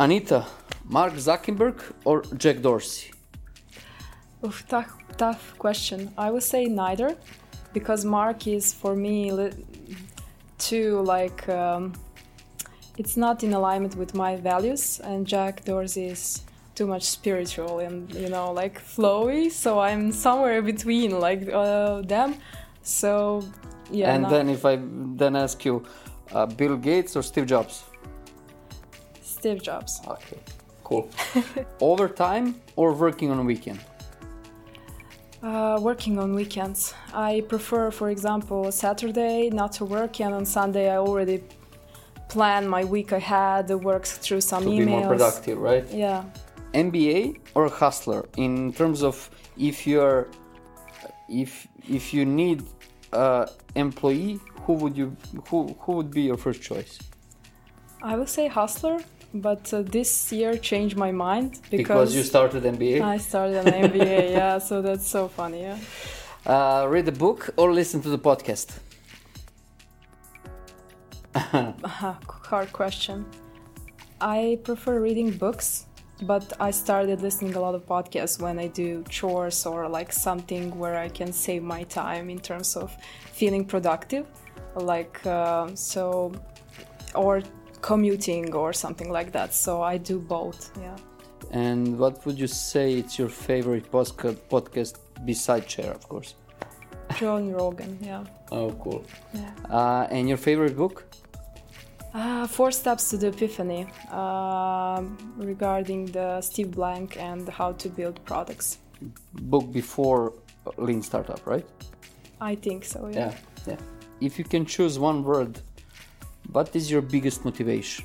Anita, Mark Zuckerberg or Jack Dorsey? Oof, tough, tough question. I would say neither, because Mark is for me too like um, it's not in alignment with my values, and Jack Dorsey is too much spiritual and you know like flowy. So I'm somewhere between like uh, them. So yeah. and no- then if I then ask you, uh, Bill Gates or Steve Jobs? Steve Jobs. Okay, cool. Overtime or working on a weekend? Uh, working on weekends. I prefer, for example, Saturday not to work, and on Sunday I already plan my week ahead, work through some To emails. be more productive, right? Yeah. MBA or hustler in terms of if you're if if you need a employee, who would you who who would be your first choice? I would say hustler, but uh, this year changed my mind Because, because, you started MBA. I started an MBA. yeah, so that's so funny. Yeah. Uh, read a book or listen to the podcast. Hard question. I prefer reading books, but I started listening a lot of podcasts when I do chores or like something where I can save my time in terms of feeling productive, like uh, so, or commuting or something like that. So I do both. Yeah. And what would you say it's your favorite podcast besides Chair, of course? Joe Rogan. Yeah. Oh, cool. Yeah. Uh, and your favorite book? Uh, four steps to the epiphany um regarding the Steve Blank and how to build products. Book before Lean Startup, right? I think so. Yeah. Yeah, yeah. If you can choose one word, what is your biggest motivation?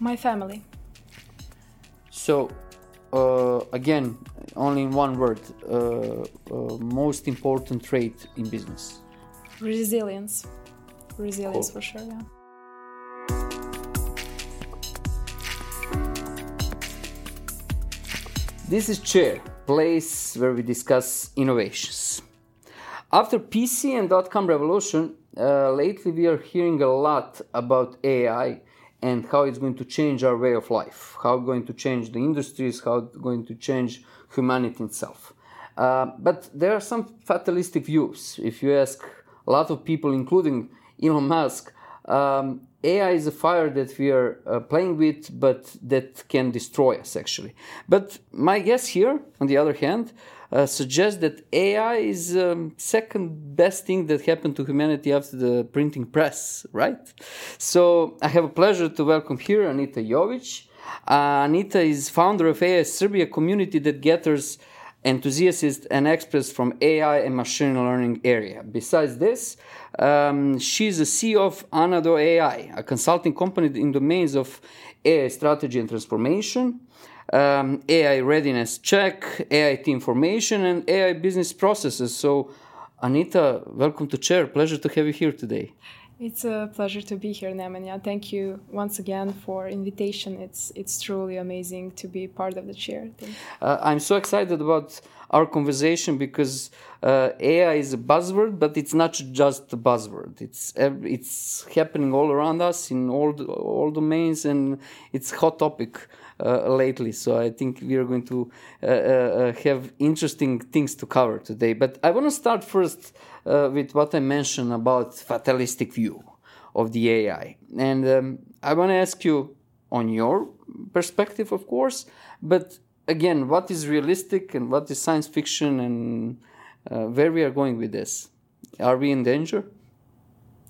My family. So, uh, again, only in one word, uh, uh, most important trait in business. Resilience. Resilience Cool. for sure. Yeah. This is Chair, place where we discuss innovations. After PC and dot-com revolution, uh, lately we are hearing a lot about AI and how it's going to change our way of life, how it's going to change the industries, how it's going to change humanity itself. Uh, but there are some fatalistic views. If you ask a lot of people, including Elon Musk, um, AI is a fire that we are uh, playing with, but that can destroy us actually. But my guess here, on the other hand, uh, suggests that AI is um, second best thing that happened to humanity after the printing press, right? So I have a pleasure to welcome here Anita Jovic. Uh, Anita is founder of AI Serbia community that gathers enthusiasts and experts from AI and machine learning area. Besides this, um, she's the CEO of Anado AI, a consulting company in domains of AI strategy and transformation, um, AI readiness check, AI team formation, and AI business processes. So, Anita, welcome to Chair. Pleasure to have you here today. It's a pleasure to be here, Nemanja. Thank you once again for invitation. It's it's truly amazing to be part of the chair. Uh, I'm so excited about our conversation because uh, AI is a buzzword, but it's not just a buzzword. It's it's happening all around us in all the, all domains, and it's hot topic uh, lately. So I think we are going to uh, uh, have interesting things to cover today. But I want to start first uh, with what I mentioned about fatalistic view of the AI, and um, I want to ask you on your perspective, of course, but again, what is realistic and what is science fiction, and uh, where we are going with this? Are we in danger?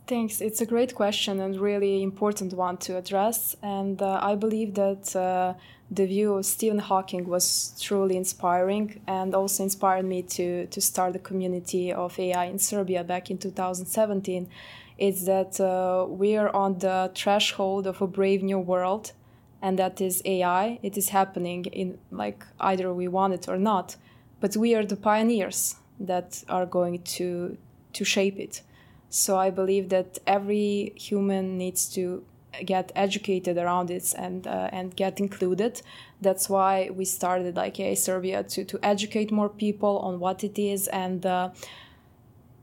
Thanks. It's a great question and really important one to address. And uh, I believe that uh, the view of Stephen Hawking was truly inspiring and also inspired me to, to start the community of AI in Serbia back in 2017. It's that uh, we are on the threshold of a brave new world, and that is AI. It is happening in like either we want it or not, but we are the pioneers that are going to to shape it. So I believe that every human needs to get educated around it and uh, and get included. That's why we started like AI Serbia to to educate more people on what it is and. Uh,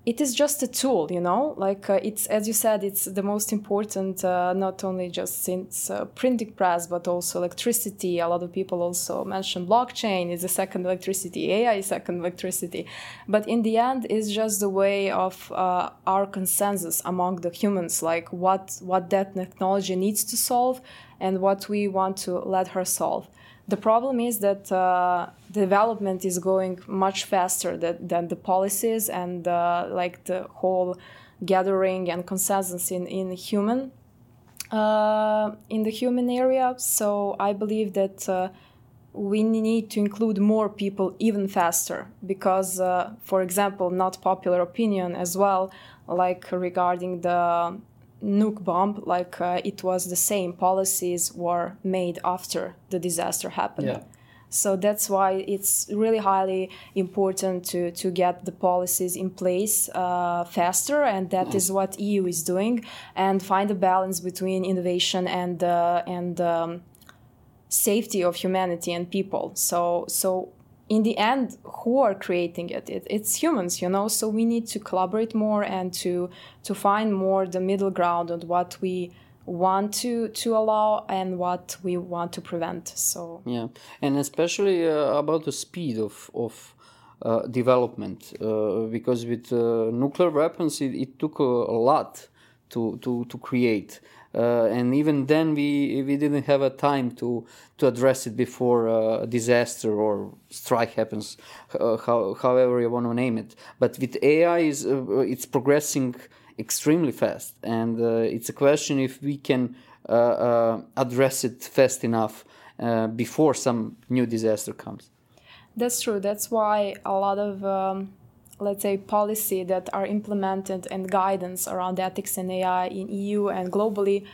it is just a tool you know? Like uh, it's as you said it's the most important uh, not only just since uh, printing press but also electricity. A lot of people also mention blockchain is the second electricity ai is second electricity. But in the end it's just the way of uh, our consensus among the humans like what what that technology needs to solve and what we want to let her solve the problem is that uh, development is going much faster that, than the policies and uh, like the whole gathering and consensus in, in human uh, in the human area. So I believe that uh, we need to include more people even faster because, uh, for example, not popular opinion as well, like regarding the nuke bomb like uh, it was the same policies were made after the disaster happened yeah. so that's why it's really highly important to, to get the policies in place uh, faster and that is what eu is doing and find a balance between innovation and uh, and um, safety of humanity and people so so in the end who are creating it? it? it's humans you know so we need to collaborate more and to to find more the middle ground on what we want to to allow and what we want to prevent so yeah and especially uh, about the speed of of uh, development uh, because with uh, nuclear weapons it, it took a, a, lot to to to create uh, and even then we we didn't have a time to to address it before uh, a disaster or strike happens uh, how, however you want to name it. But with ai is uh, it's progressing extremely fast. And uh, it's a question if we can address it fast enough before some new disaster comes. That's true. That's why a lot of um let's say policy that are implemented and guidance around ethics and AI in EU and globally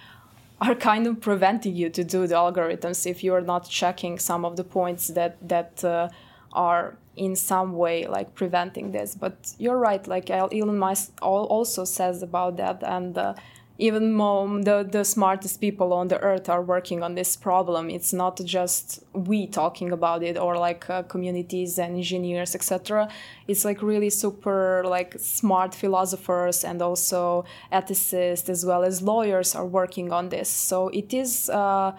are kind of preventing you to do the algorithms if you're not checking some of the points that that uh, are in some way like preventing this. But you're right like Elon Musk also says about that and uh, even more, the, the smartest people on the earth are working on this problem. It's not just we talking about it or like uh, communities and engineers, etc. It's like really super like smart philosophers and also ethicists as well as lawyers are working on this. So it is. Uh,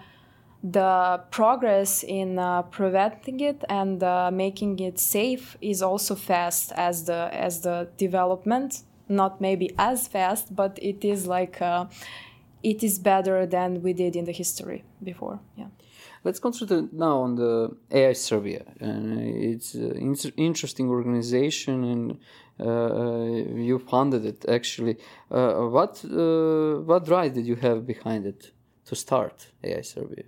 the progress in uh, preventing it and uh, making it safe is also fast as the as the development not maybe as fast, but it is like uh, it is better than we did in the history before. Yeah. Let's concentrate now on the AI Serbia. Uh, it's an inter- interesting organization, and uh, uh, you founded it actually. Uh, what uh, what drive did you have behind it to start AI Serbia?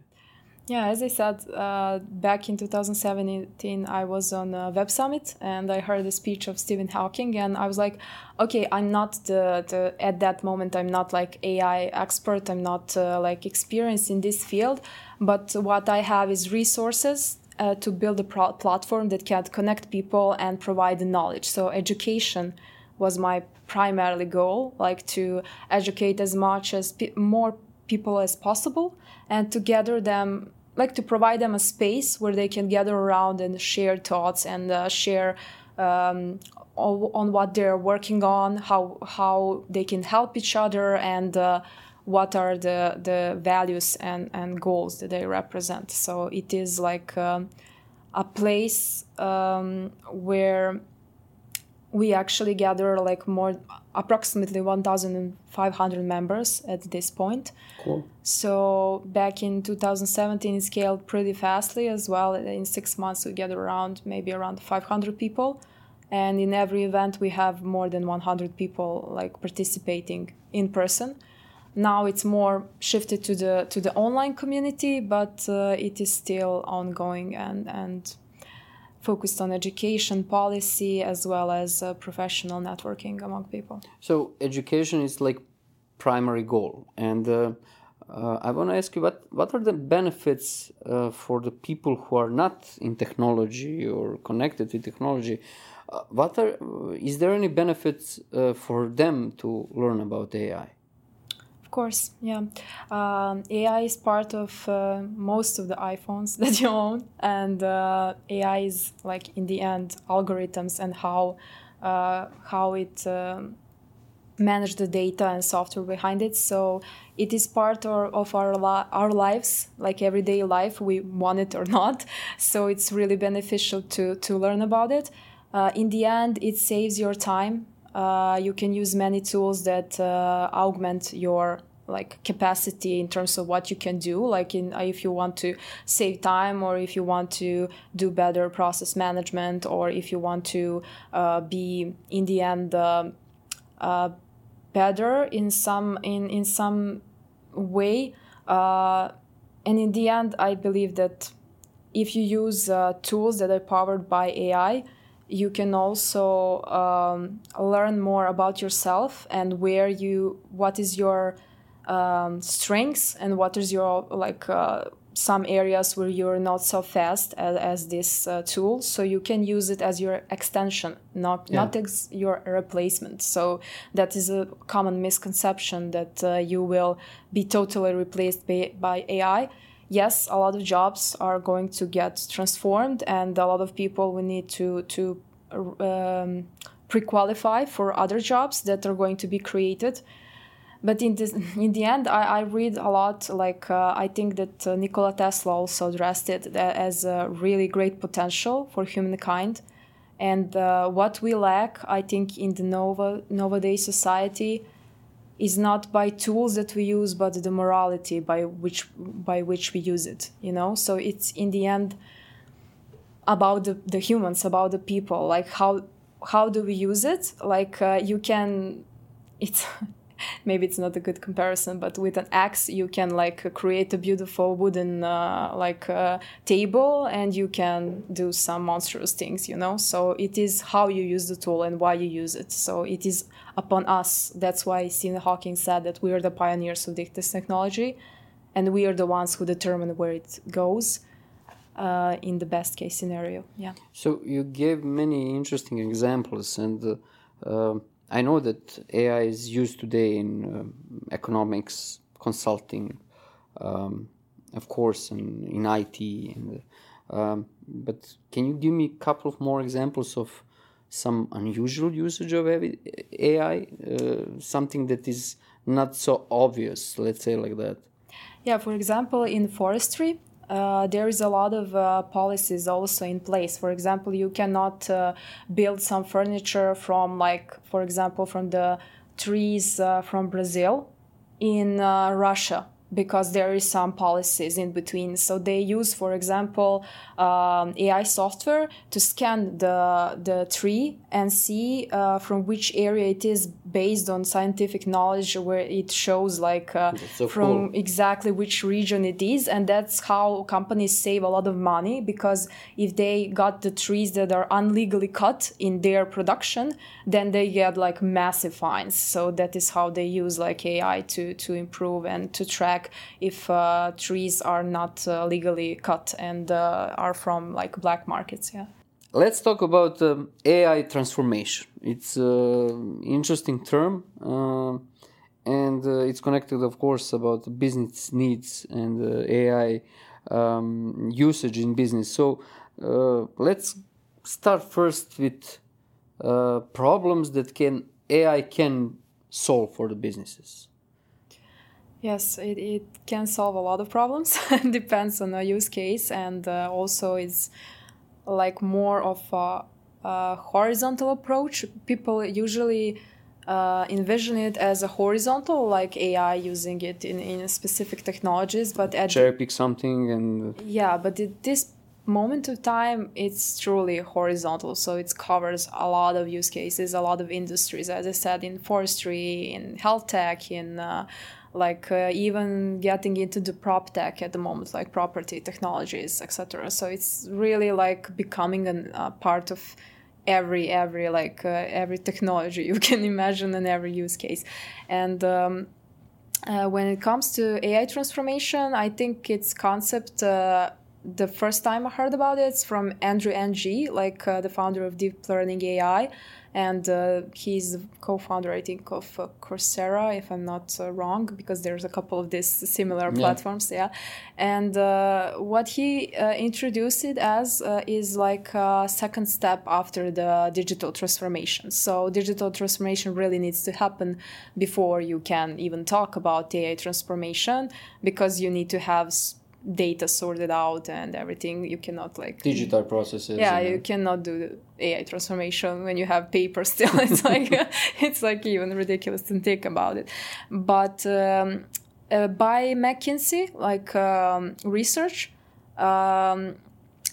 Yeah, as I said, uh, back in 2017, I was on a web summit and I heard a speech of Stephen Hawking, and I was like, okay, I'm not the, the at that moment, I'm not like AI expert, I'm not uh, like experienced in this field, but what I have is resources uh, to build a pro- platform that can connect people and provide the knowledge. So education was my primarily goal, like to educate as much as pe- more people as possible and to gather them like to provide them a space where they can gather around and share thoughts and uh, share um, on what they're working on, how how they can help each other, and uh, what are the the values and and goals that they represent. So it is like um, a place um, where we actually gather like more approximately 1500 members at this point. Cool. So back in 2017 it scaled pretty fastly as well. In six months we gather around maybe around 500 people. And in every event we have more than 100 people like participating in person. Now it's more shifted to the to the online community but uh, it is still ongoing and and focused on education policy as well as uh, professional networking among people. So education is like primary goal, and uh, uh, I want to ask you what what are the benefits uh, for the people who are not in technology or connected to technology? Uh, what are is there any benefits uh, for them to learn about AI? Course, yeah. Um, AI is part of uh, most of the iPhones that you own, and uh, AI is like in the end algorithms and how uh, how it um, manage the data and software behind it. So it is part of, of our our lives, like everyday life, we want it or not. So it's really beneficial to to learn about it. Uh, in the end, it saves your time. Uh, you can use many tools that uh, augment your like capacity in terms of what you can do like in if you want to save time or if you want to do better process management or if you want to uh, be in the end uh, uh, better in some in in some way uh, and in the end i believe that if you use uh, tools that are powered by ai you can also um, learn more about yourself and where you what is your um, strengths and what is your like uh, some areas where you're not so fast as, as this uh, tool. So you can use it as your extension not yeah. not ex- your replacement. So that is a common misconception that uh, you will be totally replaced by, by ai yes a lot of jobs are going to get transformed and a lot of people will need to to um, pre-qualify for other jobs that are going to be created. But in this in the end i, I read a lot like uh, i think that uh, nikola tesla also addressed it as a really great potential for humankind. And uh, what we lack i think in the nova nowadays society is not by tools that we use but the morality by which by which we use it you know? So it's in the end about the, the humans about the people. Like how how do we use it? Like uh, you can it's maybe it's not a good comparison but with an axe you can like create a beautiful wooden uh, like uh, table and you can do some monstrous things you know? So it is how you use the tool and why you use it. So it is upon us that's why stephen hawking said that we are the pioneers of this technology and we are the ones who determine where it goes uh, in the best case scenario yeah so you gave many interesting examples and uh, I know that AI is used today in um, economics, consulting, um, of course, in, in IT. And, um, but can you give me a couple of more examples of some unusual usage of AI? Uh, something that is not so obvious, let's say like that. Yeah, for example, in forestry, uh, there is a lot of uh, policies also in place. For example, you cannot uh, build some furniture from, like, for example, from the trees uh, from Brazil in uh, Russia because there is some policies in between. So they use, for example, um, AI software to scan the the tree and see uh, from which area it is based on scientific knowledge, where it shows like uh, so from cool. exactly which region it is, and that's how companies save a lot of money because if they got the trees that are unlegally cut in their production, then they get like massive fines. So that is how they use like AI to to improve and to track if uh, trees are not uh, legally cut and uh, are from like black markets. Yeah. Let's talk about um, AI transformation. It's an interesting term, uh, and uh, it's connected, of course, about business needs and uh, AI um, usage in business. So let's start first with problems that can AI can solve for the businesses. Yes, it, it can solve a lot of problems. it depends on the use case, and uh, also it's like more of a, a horizontal approach. People usually uh, envision it as a horizontal, like AI using it in, in specific technologies, but at cherry pick something and yeah, but at this moment of time, it's truly horizontal. So it covers a lot of use cases, a lot of industries, as I said, in forestry, in health tech, in uh, like uh, even getting into the prop tech at the moment like property technologies etc so it's really like becoming a uh, part of every every like uh, every technology you can imagine and every use case. And um, uh, when it comes to ai transformation i think its concept uh, the first time I heard about it, it's from Andrew Ng, like uh, the founder of Deep Learning AI, and uh, he's co-founder, I think, of uh, Coursera, if I'm not uh, wrong, because there's a couple of these similar yeah. platforms, yeah. And uh, what he uh, introduced it as is like a second step after the digital transformation. So digital transformation really needs to happen before you can even talk about AI transformation, because you need to have data sorted out and everything you cannot like digital processes yeah you cannot do ai transformation when you have paper still. It's like it's like even ridiculous to think about it. But um, uh, by mckinsey like um, research um,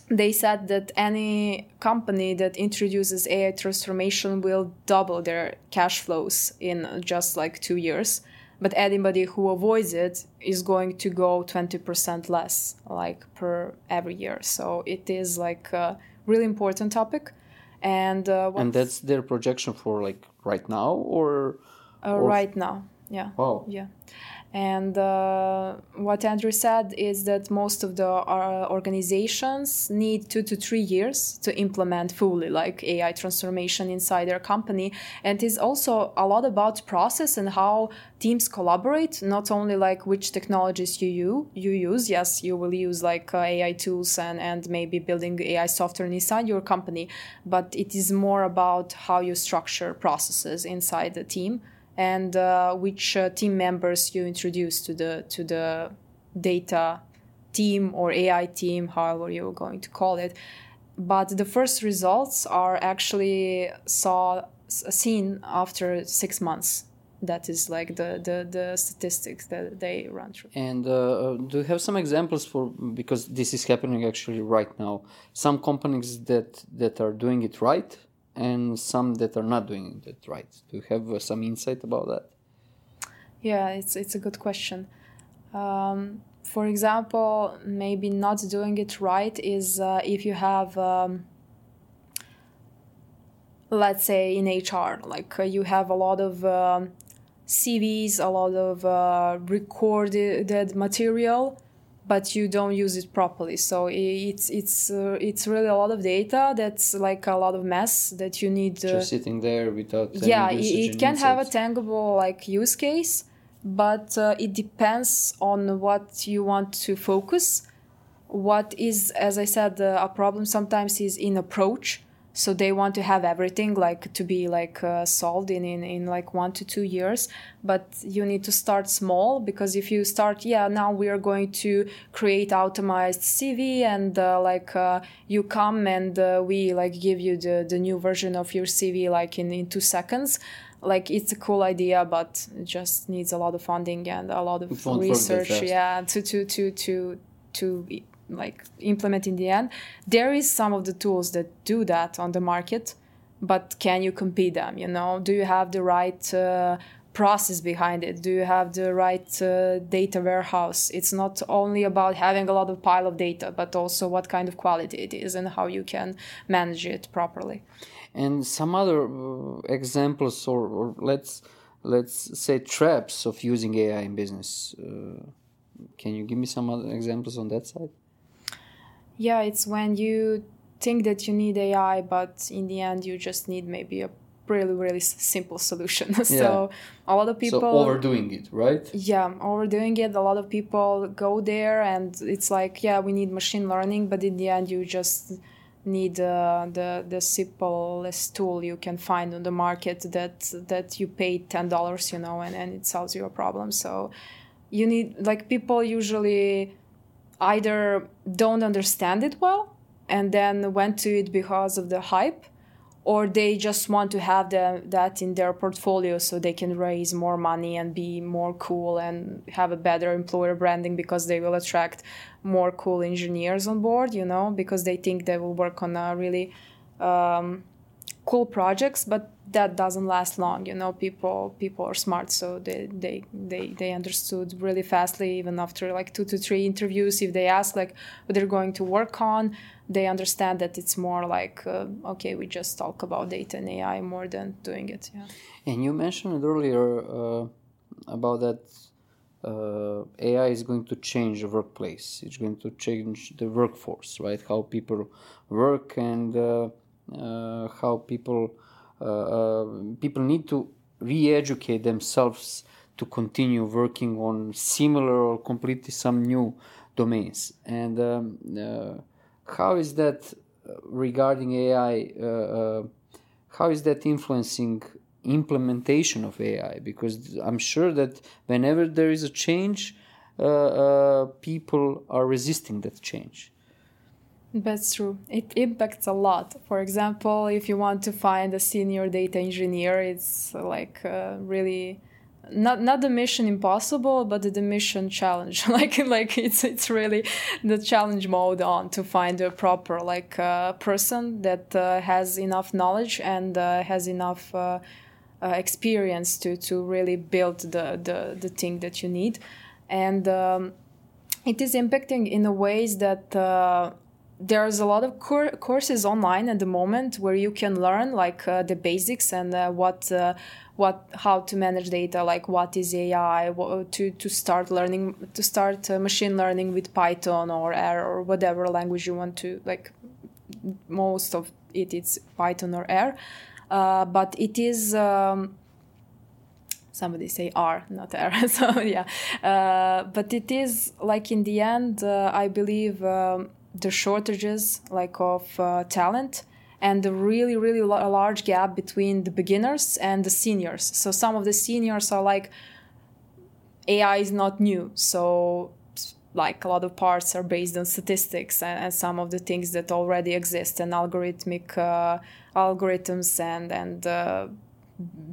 they said that any company that introduces ai transformation will double their cash flows in just like two years but anybody who avoids it is going to go 20% less like per every year. So it is like a really important topic. And uh, and that's their projection for like right now or, uh, or right now. Yeah. Oh yeah and uh, what Andrew said is that most of the uh, organizations need two to three years to implement fully like AI transformation inside their company. And it's also a lot about process and how teams collaborate, not only like which technologies you, you, you use. Yes, you will use like uh, AI tools and, and maybe building AI software inside your company, but it is more about how you structure processes inside the team and uh, which uh, team members you introduce to the to the data team or AI team, however you're going to call it. But the first results are actually saw seen after six months. That is like the, the, the statistics that they run through. And uh, do you have some examples for because this is happening actually right now? Some companies that that are doing it right and some that are not doing it right. Do you have uh, some insight about that? Yeah, it's it's a good question. Um, for example, maybe not doing it right is uh, if you have, um, let's say, in HR, like uh, you have a lot of um, CVs, a lot of uh, recorded material but you don't use it properly. So it's it's uh, it's really a lot of data that's like a lot of mess that you need uh, just sitting there without yeah it, it can have a tangible like use case but uh, it depends on what you want to focus. What is as i said uh, a problem sometimes is in approach so they want to have everything like to be like uh, solved in, in in like one to two years. But you need to start small because if you start yeah now we are going to create automated cv and uh, like uh, you come and uh, we like give you the the new version of your cv like in in two seconds. Like it's a cool idea but it just needs a lot of funding and a lot of research yeah to to to to to like implement in the end. There is some of the tools that do that on the market but can you compete them you know? Do you have the right uh, process behind it? Do you have the right uh, data warehouse? It's not only about having a lot of pile of data but also what kind of quality it is and how you can manage it properly. And some other uh, examples or, or, let's let's say traps of using ai in business uh, can you give me some other examples on that side yeah, it's when you think that you need AI, but in the end, you just need maybe a really really simple solution. So yeah. a lot of people so overdoing it right? Yeah overdoing it. A lot of people go there and it's like yeah we need machine learning but in the end you just need uh, the the simplest tool you can find on the market that that you pay ten dollars you know and, and it solves your problem. So you need like people usually either don't understand it well and then went to it because of the hype or they just want to have the, that in their portfolio so they can raise more money and be more cool and have a better employer branding because they will attract more cool engineers on board you know because they think they will work on a really um, cool projects but that doesn't last long you know people people are smart so they they they, they understood really fastly even after like two to three interviews if they ask like what they're going to work on they understand that it's more like uh, okay we just talk about data and ai more than doing it yeah and you mentioned earlier uh, about that uh, AI is going to change the workplace. It's going to change the workforce, right? How people work and uh, how people uh, uh, people need to re-educate themselves to continue working on similar or completely some new domains. And um, uh, how is that regarding AI? how is that influencing implementation of AI because I'm sure that whenever there is a change, uh, uh, people are resisting that change. That's true. It impacts a lot. For example, if you want to find a senior data engineer, it's like uh, really not not the mission impossible, but the mission challenge. like like it's it's really the challenge mode on to find a proper like uh, person that uh, has enough knowledge and uh, has enough uh, uh, experience to to really build the the the thing that you need, and um, it is impacting in the ways that. Uh, there's a lot of courses online at the moment where you can learn like uh, the basics and uh, what uh, what how to manage data like what is ai to to start learning to start uh, machine learning with python or r or whatever language you want to like most of it it's python or r uh, but it is um, somebody say R, not R. so yeah, uh, but it is like in the end, uh, I believe um, the shortages like of uh, talent and the really really large gap between the beginners and the seniors. So some of the seniors are like AI is not new, so like a lot of parts are based on statistics and, and some of the things that already exist and algorithmic uh, algorithms and and uh,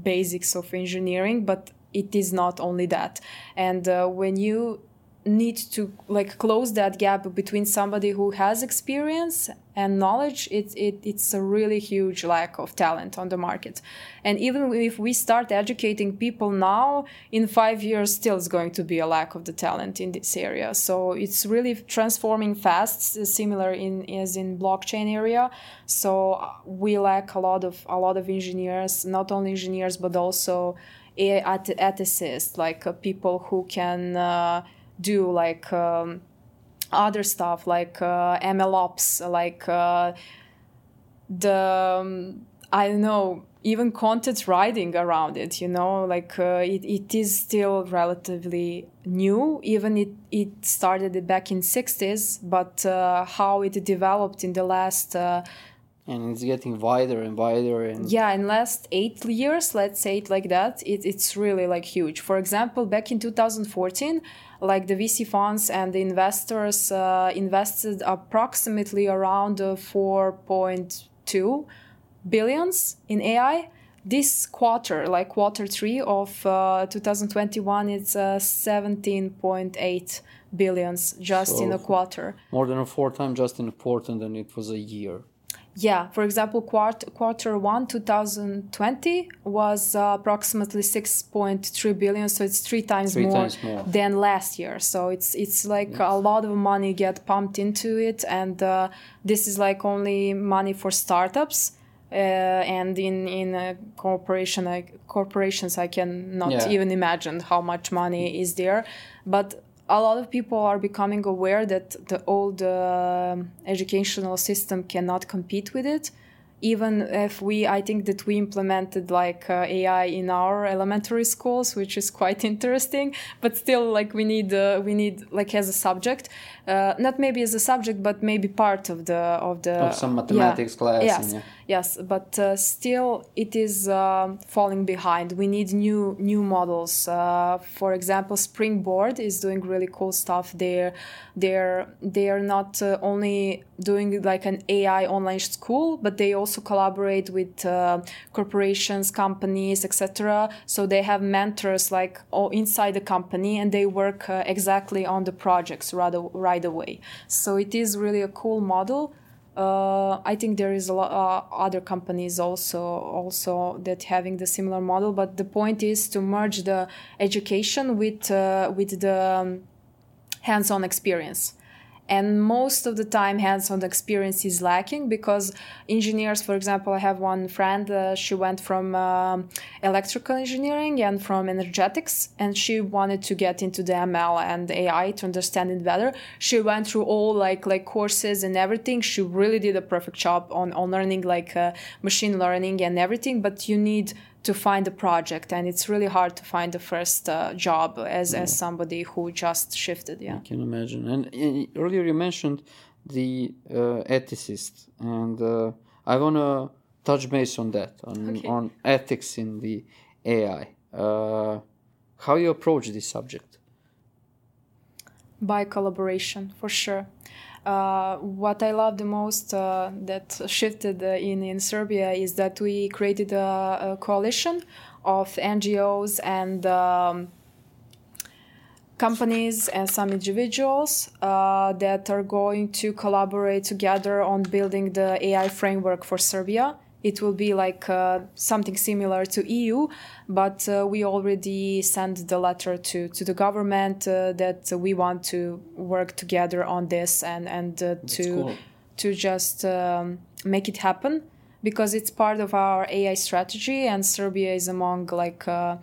basics of engineering but it is not only that and uh, when you need to like close that gap between somebody who has experience and knowledge it, it it's a really huge lack of talent on the market. And even if we start educating people now in five years still is going to be a lack of the talent in this area. So it's really transforming fast similar in as in blockchain area. So we lack a lot of a lot of engineers not only engineers but also ethicists like uh, people who can uh, do like um, other stuff like uh, MLOps, like uh, the um, I don't know even content writing around it. You know, like uh, it, it is still relatively new. Even it it started back in 60s, but uh, how it developed in the last uh, and it's getting wider and wider and yeah in last eight years let's say it like that it, it's really like huge. For example back in 2014 like the vc funds and the investors uh, invested approximately around uh, 4.2 billions in ai this quarter like quarter three of uh, 2021 it's uh, 17.8 billions just so in a quarter. more than a four time just in a quarter than it was a year yeah, for example, quarter, quarter one 2020 was uh, approximately 6.3 billion, so it's three times, three more, times more, than last year. So it's it's like yes. a lot of money get pumped into it, and uh, this is like only money for startups. Uh, and in in a corporation corporations, I can not yeah. even imagine how much money is there. But a lot of people are becoming aware that the old uh, educational system cannot compete with it. Even if we i think that we implemented like uh, ai in our elementary schools which is quite interesting but still like we need uh, we need like as a subject uh, not maybe as a subject but maybe part of the of the of some mathematics yeah, class yes yeah. yes but uh, still it is uh, falling behind we need new new models uh, for example springboard is doing really cool stuff there they're they're not only doing like an ai online school but they also also collaborate with uh, corporations, companies, etc. So they have mentors like all inside the company, and they work uh, exactly on the projects rather right, right away. So it is really a cool model. Uh, I think there is a lot uh, other companies also also that having the similar model. But the point is to merge the education with uh, with the um, hands-on experience and most of the time hands-on experience is lacking because engineers for example i have one friend uh, she went from um, electrical engineering and from energetics and she wanted to get into the ml and ai to understand it better. She went through all like like courses and everything. She really did a perfect job on on learning like uh, machine learning and everything but you need to find a project and it's really hard to find the first uh, job as, yeah. as somebody who just shifted yeah. I can imagine. And uh, earlier you mentioned the uh, ethicist and uh, i want to touch base on that on, okay. on ethics in the ai uh, how you approach this subject? By collaboration for sure uh, what I love the most uh, that shifted in, in Serbia is that we created a, a coalition of NGOs and um, companies and some individuals uh, that are going to collaborate together on building the AI framework for Serbia it will be like uh, something similar to EU, but uh, we already sent the letter to, to the government uh, that we want to work together on this and and uh, to cool. to just um, make it happen because it's part of our AI strategy and Serbia is among like uh,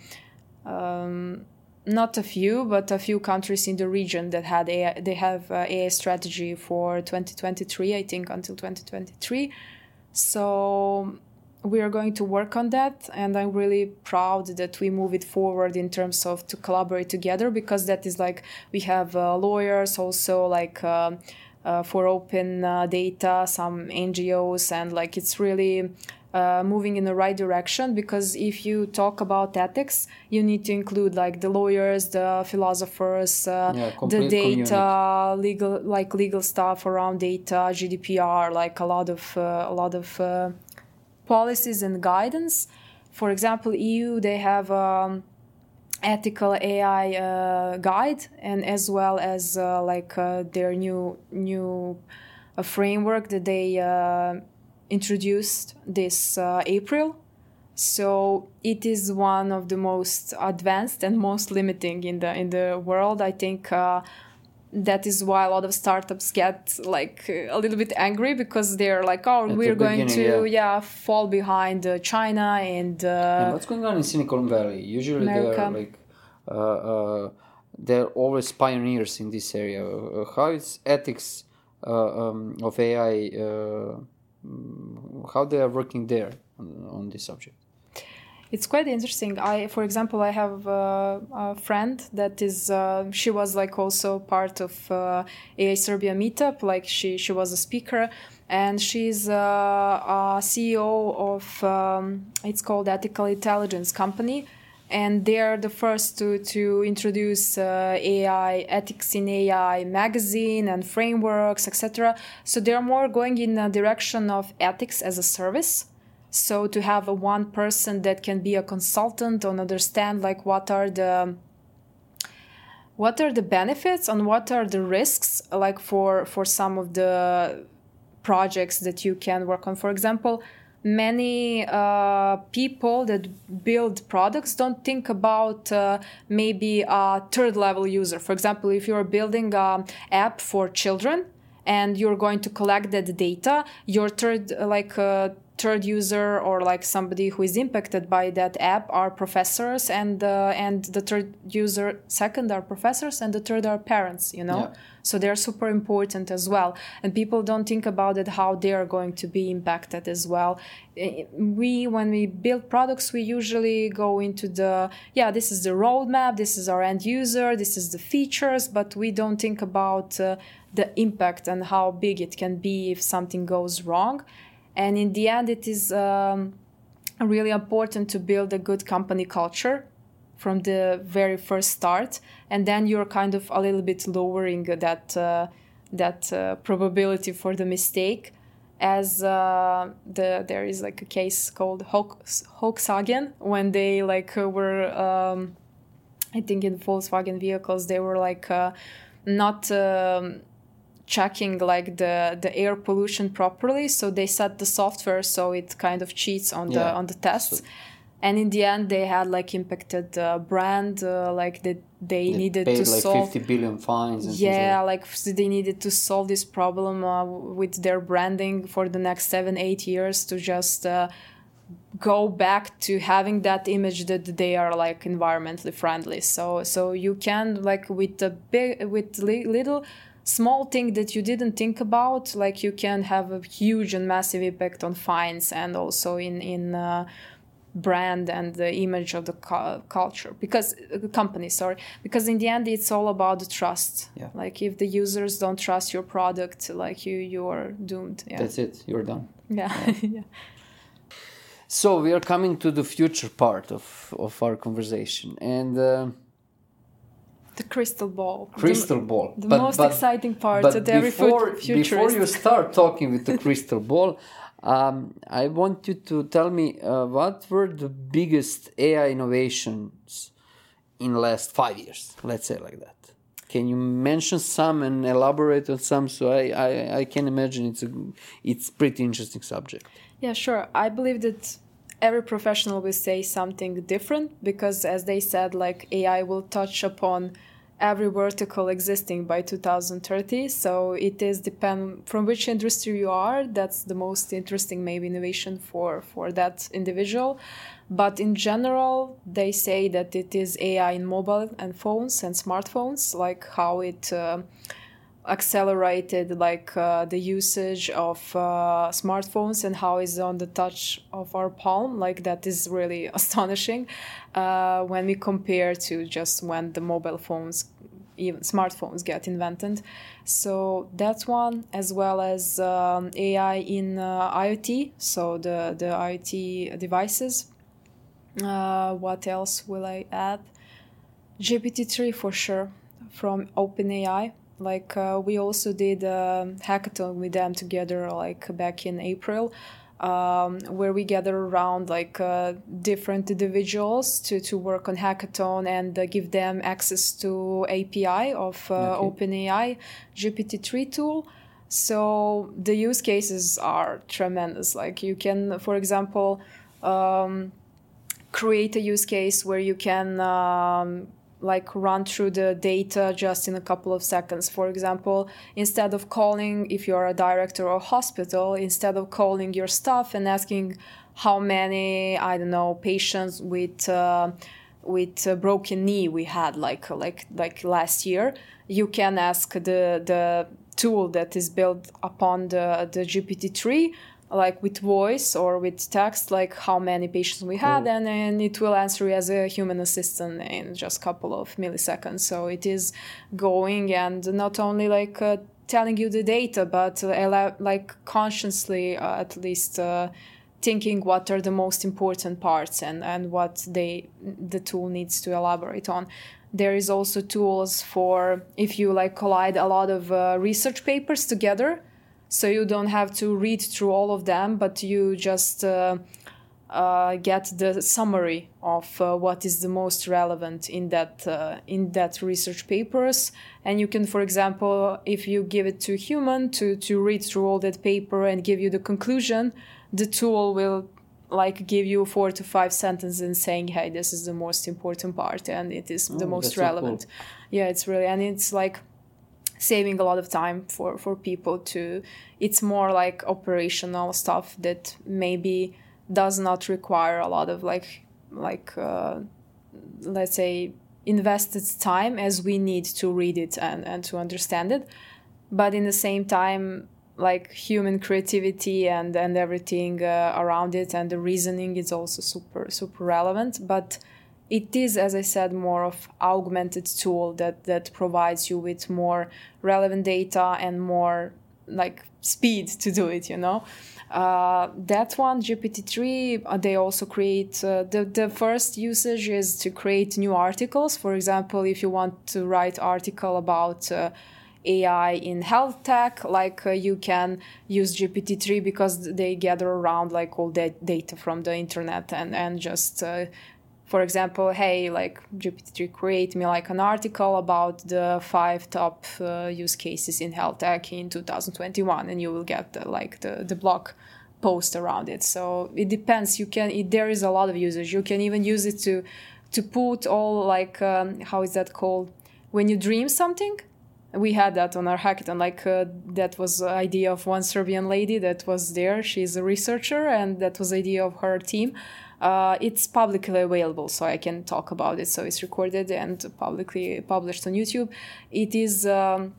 um, not a few but a few countries in the region that had AI, they have uh, AI strategy for 2023 I think until 2023 so we are going to work on that and i'm really proud that we move it forward in terms of to collaborate together because that is like we have uh, lawyers also like uh, uh, for open uh, data some ngos and like it's really uh, moving in the right direction because if you talk about ethics you need to include like the lawyers the philosophers uh, yeah, the data community. legal like legal stuff around data gdpr like a lot of uh, a lot of uh, policies and guidance for example eu they have um, ethical ai uh, guide and as well as uh, like their new new framework that they introduced this uh, April. So it is one of the most advanced and most limiting in the in the world. I think uh, that is why a lot of startups get like a little bit angry because they're like, oh, At we're going to yeah. yeah. fall behind uh, China and, uh, and. what's going on in Silicon Valley? Usually America. they're like. Uh, uh, they're always pioneers in this area. how is ethics um, of AI how they are working there on, this subject? It's quite interesting. I for example i have a friend that is uh, she was like also part of uh, ai serbia meetup like she she was a speaker and she's uh, a ceo of um, it's called ethical intelligence company and they are the first to, to introduce uh, AI ethics in AI magazine and frameworks, etc. So they are more going in a direction of ethics as a service. So to have a one person that can be a consultant and understand like what are the what are the benefits and what are the risks like for for some of the projects that you can work on. For example, many uh, people that build products don't think about uh, maybe a third level user. For example, if you're building an app for children and you're going to collect that data, your third, like, uh, third user or like somebody who is impacted by that app are professors and uh, and the third user second are professors and the third are parents you know? Yeah. so they're super important as well. And people don't think about it how they are going to be impacted as well. We when we build products we usually go into the yeah this is the roadmap this is our end user this is the features but we don't think about uh, the impact and how big it can be if something goes wrong and in the end, it is um, really important to build a good company culture from the very first start, and then you're kind of a little bit lowering that uh, that uh, probability for the mistake. As uh, the there is like a case called Volkswagen when they like uh, were um, I think in Volkswagen vehicles they were like uh, not. Um, checking like the the air pollution properly. So they set the software so it kind of cheats on the yeah. on the tests. So, and in the end they had like impacted uh, brand uh, like that they, They needed paid to like solve 50 billion fines and yeah like like they needed to solve this problem uh, with their branding for the next seven eight years to just uh, go back to having that image that they are like environmentally friendly. So so you can like with a big with li- little small thing that you didn't think about like you can have a huge and massive impact on fines and also in in uh, brand and the image of the cu- culture. Because the company sorry. Because in the end it's all about the trust. Yeah. like if the users don't trust your product like you you're doomed. Yeah. That's it. You're done. yeah. Yeah. So we are coming to the future part of, of our conversation. And uh, the crystal ball The- crystal ball. the most exciting part but that every before, futurist before you start talking with the crystal ball, um, I want you to tell me uh, what were the biggest AI innovations in last five years. Let's say like that. Can you mention some and elaborate on some so I, I, I can imagine it's a it's pretty interesting subject. Yeah, sure. I believe that every professional will say something different because, as they said, like AI will touch upon every vertical existing by 2030. So it is depend from which industry you are. That's the most interesting maybe innovation for for that individual. But in general, they say that it is AI in mobile and phones and smartphones, like how it. Uh, accelerated like uh, the usage of uh, smartphones and how it's on the touch of our palm. Like that is really astonishing uh, when we compare to just when the mobile phones even smartphones get invented. So that's one as well as um, ai in uh, iot so the the iot devices. Uh, what else will i add? Gpt-3 for sure from openai like uh, we also did a hackathon with them together like back in april um, where we gather around like uh, different individuals to, to work on hackathon and uh, give them access to api of uh, Okay. openai gpt-3 tool so the use cases are tremendous like you can for example um, create a use case where you can um, like run through the data just in a couple of seconds. For example instead of calling if you're a director a hospital instead of calling your staff and asking how many i don't know patients with uh, with a broken knee we had like like like last year you can ask the the tool that is built upon the the gpt-3 like with voice or with text like how many patients we had Cool. and then it will answer you as a human assistant in just a couple of milliseconds so it is going and not only like uh, telling you the data but uh, like consciously uh, at least uh, thinking what are the most important parts and, and what they the tool needs to elaborate on there is also tools for if you like collide a lot of uh, research papers together so you don't have to read through all of them but you just uh, uh, get the summary of uh, what is the most relevant in that uh, in that research papers and you can for example if you give it to a human to to read through all that paper and give you the conclusion the tool will like give you four to five sentences and saying hey this is the most important part and it is the Oh, most that's so cool. relevant yeah it's really and it's like saving a lot of time for for people to it's more like operational stuff that maybe does not require a lot of like like uh, let's say invested time as we need to read it and, and to understand it. But in the same time like human creativity and and everything uh, around it and the reasoning is also super super relevant. But it is as i said more of augmented tool that that provides you with more relevant data and more like speed to do it you know? Uh, that one gpt-3 uh, they also create uh, the, the first usage is to create new articles. For example if you want to write article about uh, AI in health tech, like uh, you can use GPT-3 because they gather around like all that data from the internet and and just, uh, for example, hey, like GPT-3 create me like an article about the five top uh, use cases in health tech in 2021, and you will get the, like the the blog post around it. So it depends. You can it, there is a lot of usage. You can even use it to to put all like um, how is that called when you dream something. We had that on our hackathon. Like uh, that was the idea of one Serbian lady that was there. She's a researcher, and that was the idea of her team. Uh, it's publicly available, so I can talk about it. So it's recorded and publicly published on YouTube. It is. Um,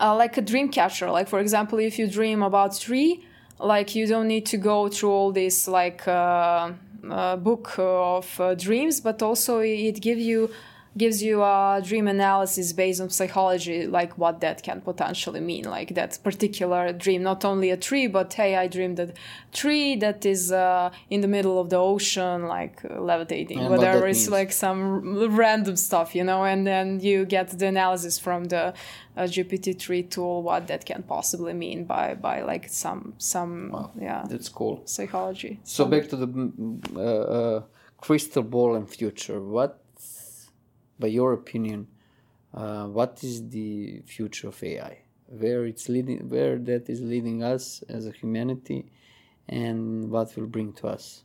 uh, like a dream catcher. Like for example, if you dream about tree, like you don't need to go through all this like uh, uh, book of uh, dreams, but also it gives you gives you a dream analysis based on psychology, like what that can potentially mean, like that particular dream, not only a tree, but hey, I dreamed a tree that is uh, in the middle of the ocean, like uh, levitating, And whatever. what It's means. like some random stuff, you know, and then you get the analysis from the uh, GPT-3 tool, what that can possibly mean by by like some some yeah That's cool. psychology. So back to the mm, uh, uh, crystal ball and future. What, by your opinion, uh, what is the future of AI? Where it's leading, where that is leading us as a humanity, and what will bring to us?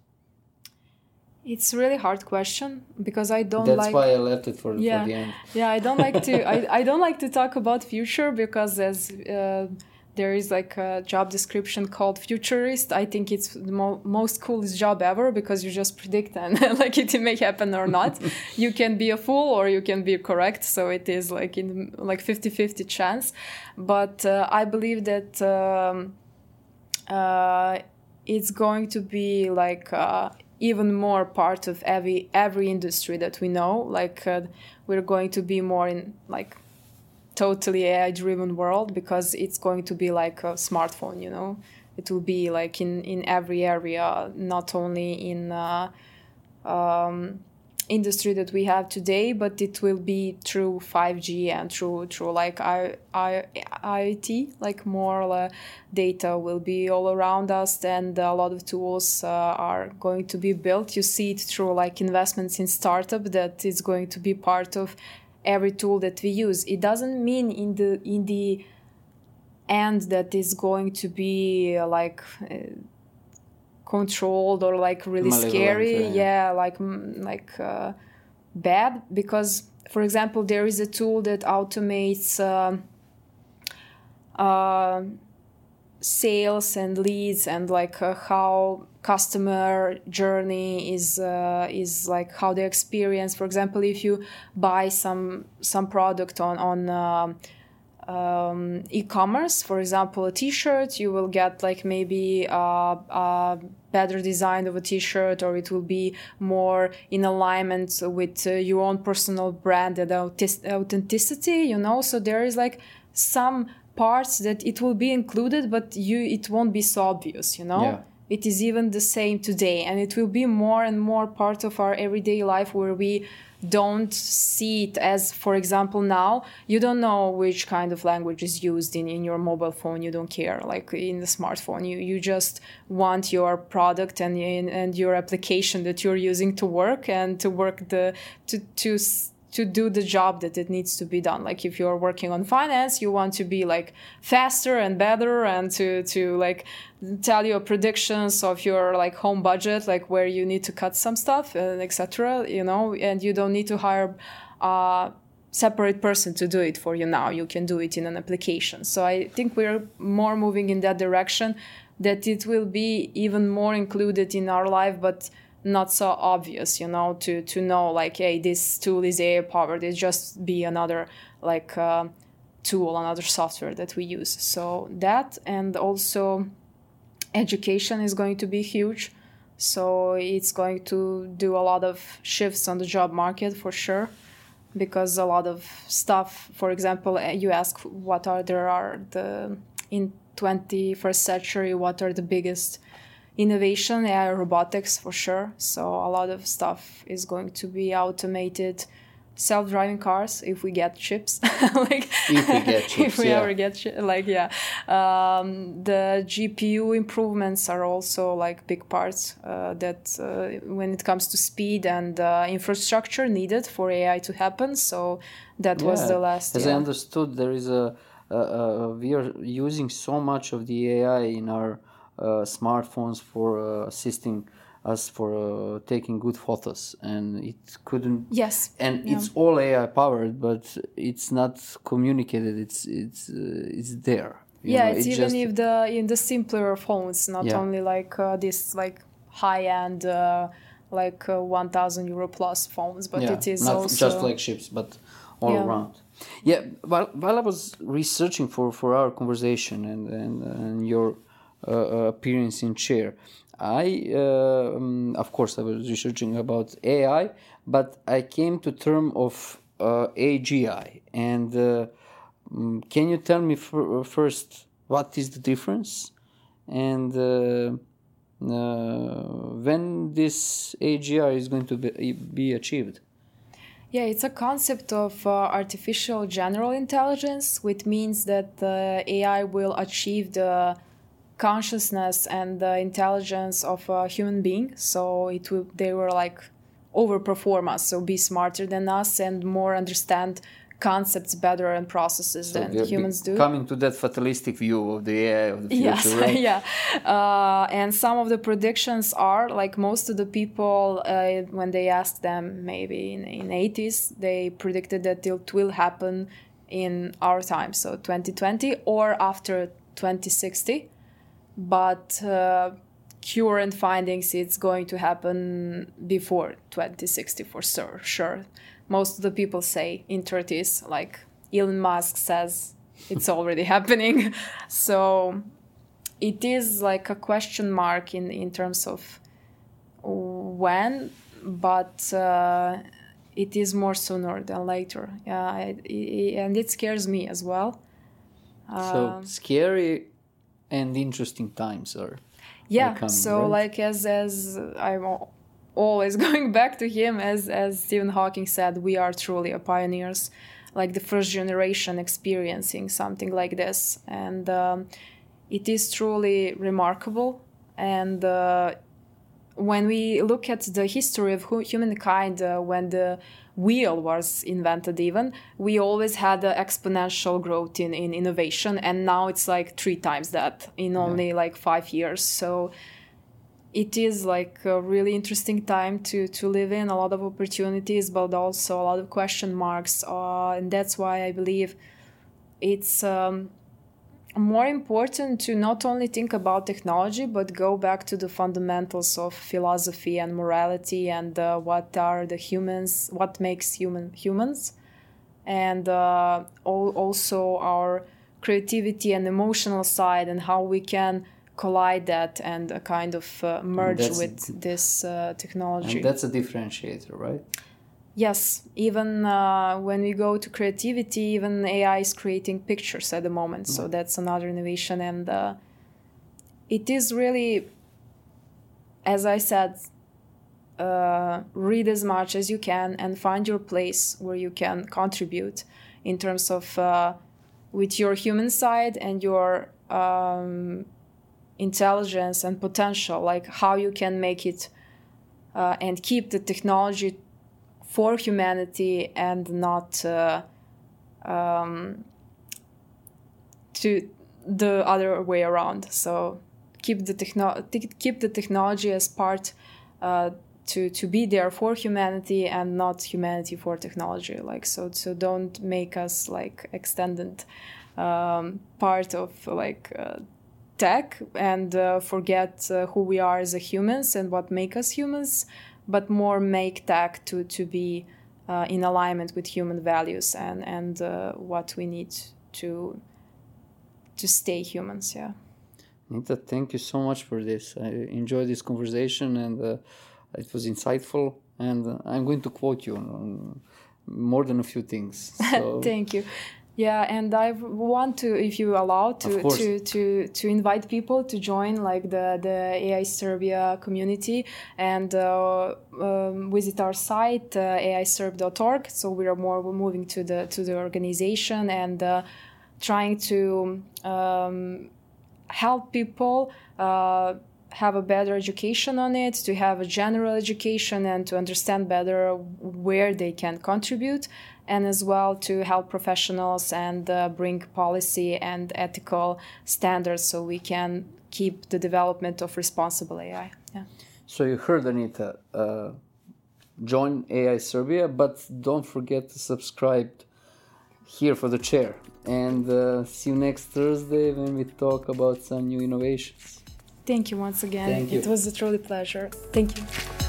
It's really hard question because I don't That's like. why I left it for, yeah for the end. yeah i don't like to I, I don't like to talk about future because as uh, there is like a job description called futurist. I think it's the mo- most coolest job ever because you just predict and like it may happen or not. You can be a fool or you can be correct so it is like in like 50-50 chance. But uh, i believe that um, uh, it's going to be like uh, even more part of every every industry that we know. Like uh, we're going to be more in like totally AI driven world because it's going to be like a smartphone. You know, it will be like in in every area, not only in. Uh, um, industry that we have today, but it will be through 5G and through through like I, I, IoT, like more uh, data will be all around us, and a lot of tools uh, are going to be built. You see it through like investments in startup that is going to be part of every tool that we use. It doesn't mean in the in the end that is going to be uh, like. Uh, controlled or like really Malevolent, scary yeah. yeah like like uh, bad because for example there is a tool that automates um uh, sales and leads and like uh, how customer journey is uh, is like how they experience. For example if you buy some some product on on um um, e-commerce for example a t-shirt you will get like maybe a, a better design of a t-shirt or it will be more in alignment with uh, your own personal brand and authentic- authenticity you know? So there is like some parts that it will be included but you it won't be so obvious you know Yeah. it is even the same today and it will be more and more part of our everyday life where we don't see it as for example now you don't know which kind of language is used in, in your mobile phone you don't care like in the smartphone you, you just want your product and, and your application that you're using to work and to work the to to to do the job that it needs to be done. Like if you're working on finance you want to be like faster and better and to to like tell your predictions of your like home budget like where you need to cut some stuff and etc you know? And you don't need to hire a separate person to do it for you now. You can do it in an application. So i think we're more moving in that direction that it will be even more included in our life but not so obvious you know to to know like hey this tool is AI powered it just be another like uh, tool another software that we use. So that and also education is going to be huge. So it's going to do a lot of shifts on the job market for sure because a lot of stuff for example uh, you ask what are there are the in 21st century what are the biggest innovation AI robotics for sure. So a lot of stuff is going to be automated self-driving cars if we get chips. Like If we get chips, if we yeah. ever get chi- like yeah. Um, the gpu improvements are also like big parts uh, that uh, when it comes to speed and uh, infrastructure needed for ai to happen. So that was the last As I understood, there is a, we are using so much of the AI in our smartphones for uh, assisting us for uh, taking good photos, and it couldn't. Yes. And Yeah. it's all AI powered, but it's not communicated. It's it's uh, it's there. you yeah, know, it's it even if the in the simpler phones, not Yeah. only like uh, this like high end uh, like uh, 1000 euro plus phones, but yeah, it is not also just flagships, but all Yeah. around. Yeah, while, while I was researching for, for our conversation and and, and your uh, uh, appearance in chair, I uh, um, of course I was researching about AI, but I came to term of uh, AGI. And uh, mm, can you tell me fir- first what is the difference, and uh, uh, when this AGI is going to be, be achieved? Yeah, it's a concept of uh, artificial general intelligence, which means that the AI will achieve the consciousness and the intelligence of a human being. So it will they were like overperform us, so be smarter than us and more understand concepts better and processes So than humans do. Coming to that fatalistic view of the AI of the future, Yes, right? yeah. Uh, and some of the predictions are like most of the people, uh, when they asked them maybe in, in 80s, they predicted that it will happen in our time, so 2020 or after 2060. But uh, current findings, it's going to happen before 2060 for sure. Sure, most of the people say in 30s, like Elon Musk says it's already happening. So it is like a question mark in in terms of when, but uh, it is more sooner than later. Yeah, it, it, and it scares me as well. So Um, scary and interesting times are. yeah coming, so right? like as as i'm always going back to him as as stephen hawking said we are truly a pioneers like the first generation experiencing something like this and um, it is truly remarkable and uh, when we look at the history of hu- humankind uh, when the wheel was invented even we always had an exponential growth in, in innovation and now it's like three times that in only like five years. So it is like a really interesting time to to live in a lot of opportunities but also a lot of question marks uh, and that's why i believe it's um, more important to not only think about technology but go back to the fundamentals of philosophy and morality and uh, what are the humans what makes human humans and uh, al- also our creativity and emotional side and how we can collide that and uh, kind of uh, merge with this uh, technology And that's a differentiator, right? Yes, even uh, when we go to creativity, even AI is creating pictures at the moment. So that's another innovation, and uh, it is really, as I said, uh, read as much as you can and find your place where you can contribute in terms of uh, with your human side and your um, intelligence and potential, like how you can make it uh, and keep the technology for humanity and not uh, um, to the other way around. So keep the techno- keep the technology as part uh, to to be there for humanity and not humanity for technology. Like so so don't make us like extended um, part of like. Uh, tech and uh, forget uh, who we are as humans and what make us humans but more make tech to to be uh, in alignment with human values and and uh, what we need to to stay humans yeah Nita, thank you so much for this. I enjoyed this conversation and uh, it was insightful. And I'm going to quote you on, on more than a few things. So, thank you yeah and i want to if you allow to to to to invite people to join like the the ai serbia community. And uh, um, visit our site uh, aiserb.org so we are more moving to the to the organization and uh, trying to um, help people uh, have a better education on it, to have a general education and to understand better where they can contribute. And as well to help professionals and uh, bring policy and ethical standards so we can keep the development of responsible AI. Yeah. So you heard Anita. Uh, join AI Serbia, but don't forget to subscribe here for the chair. And uh, see you next Thursday when we talk about some new innovations. Thank you once again. Thank you. It was a truly pleasure. Thank you.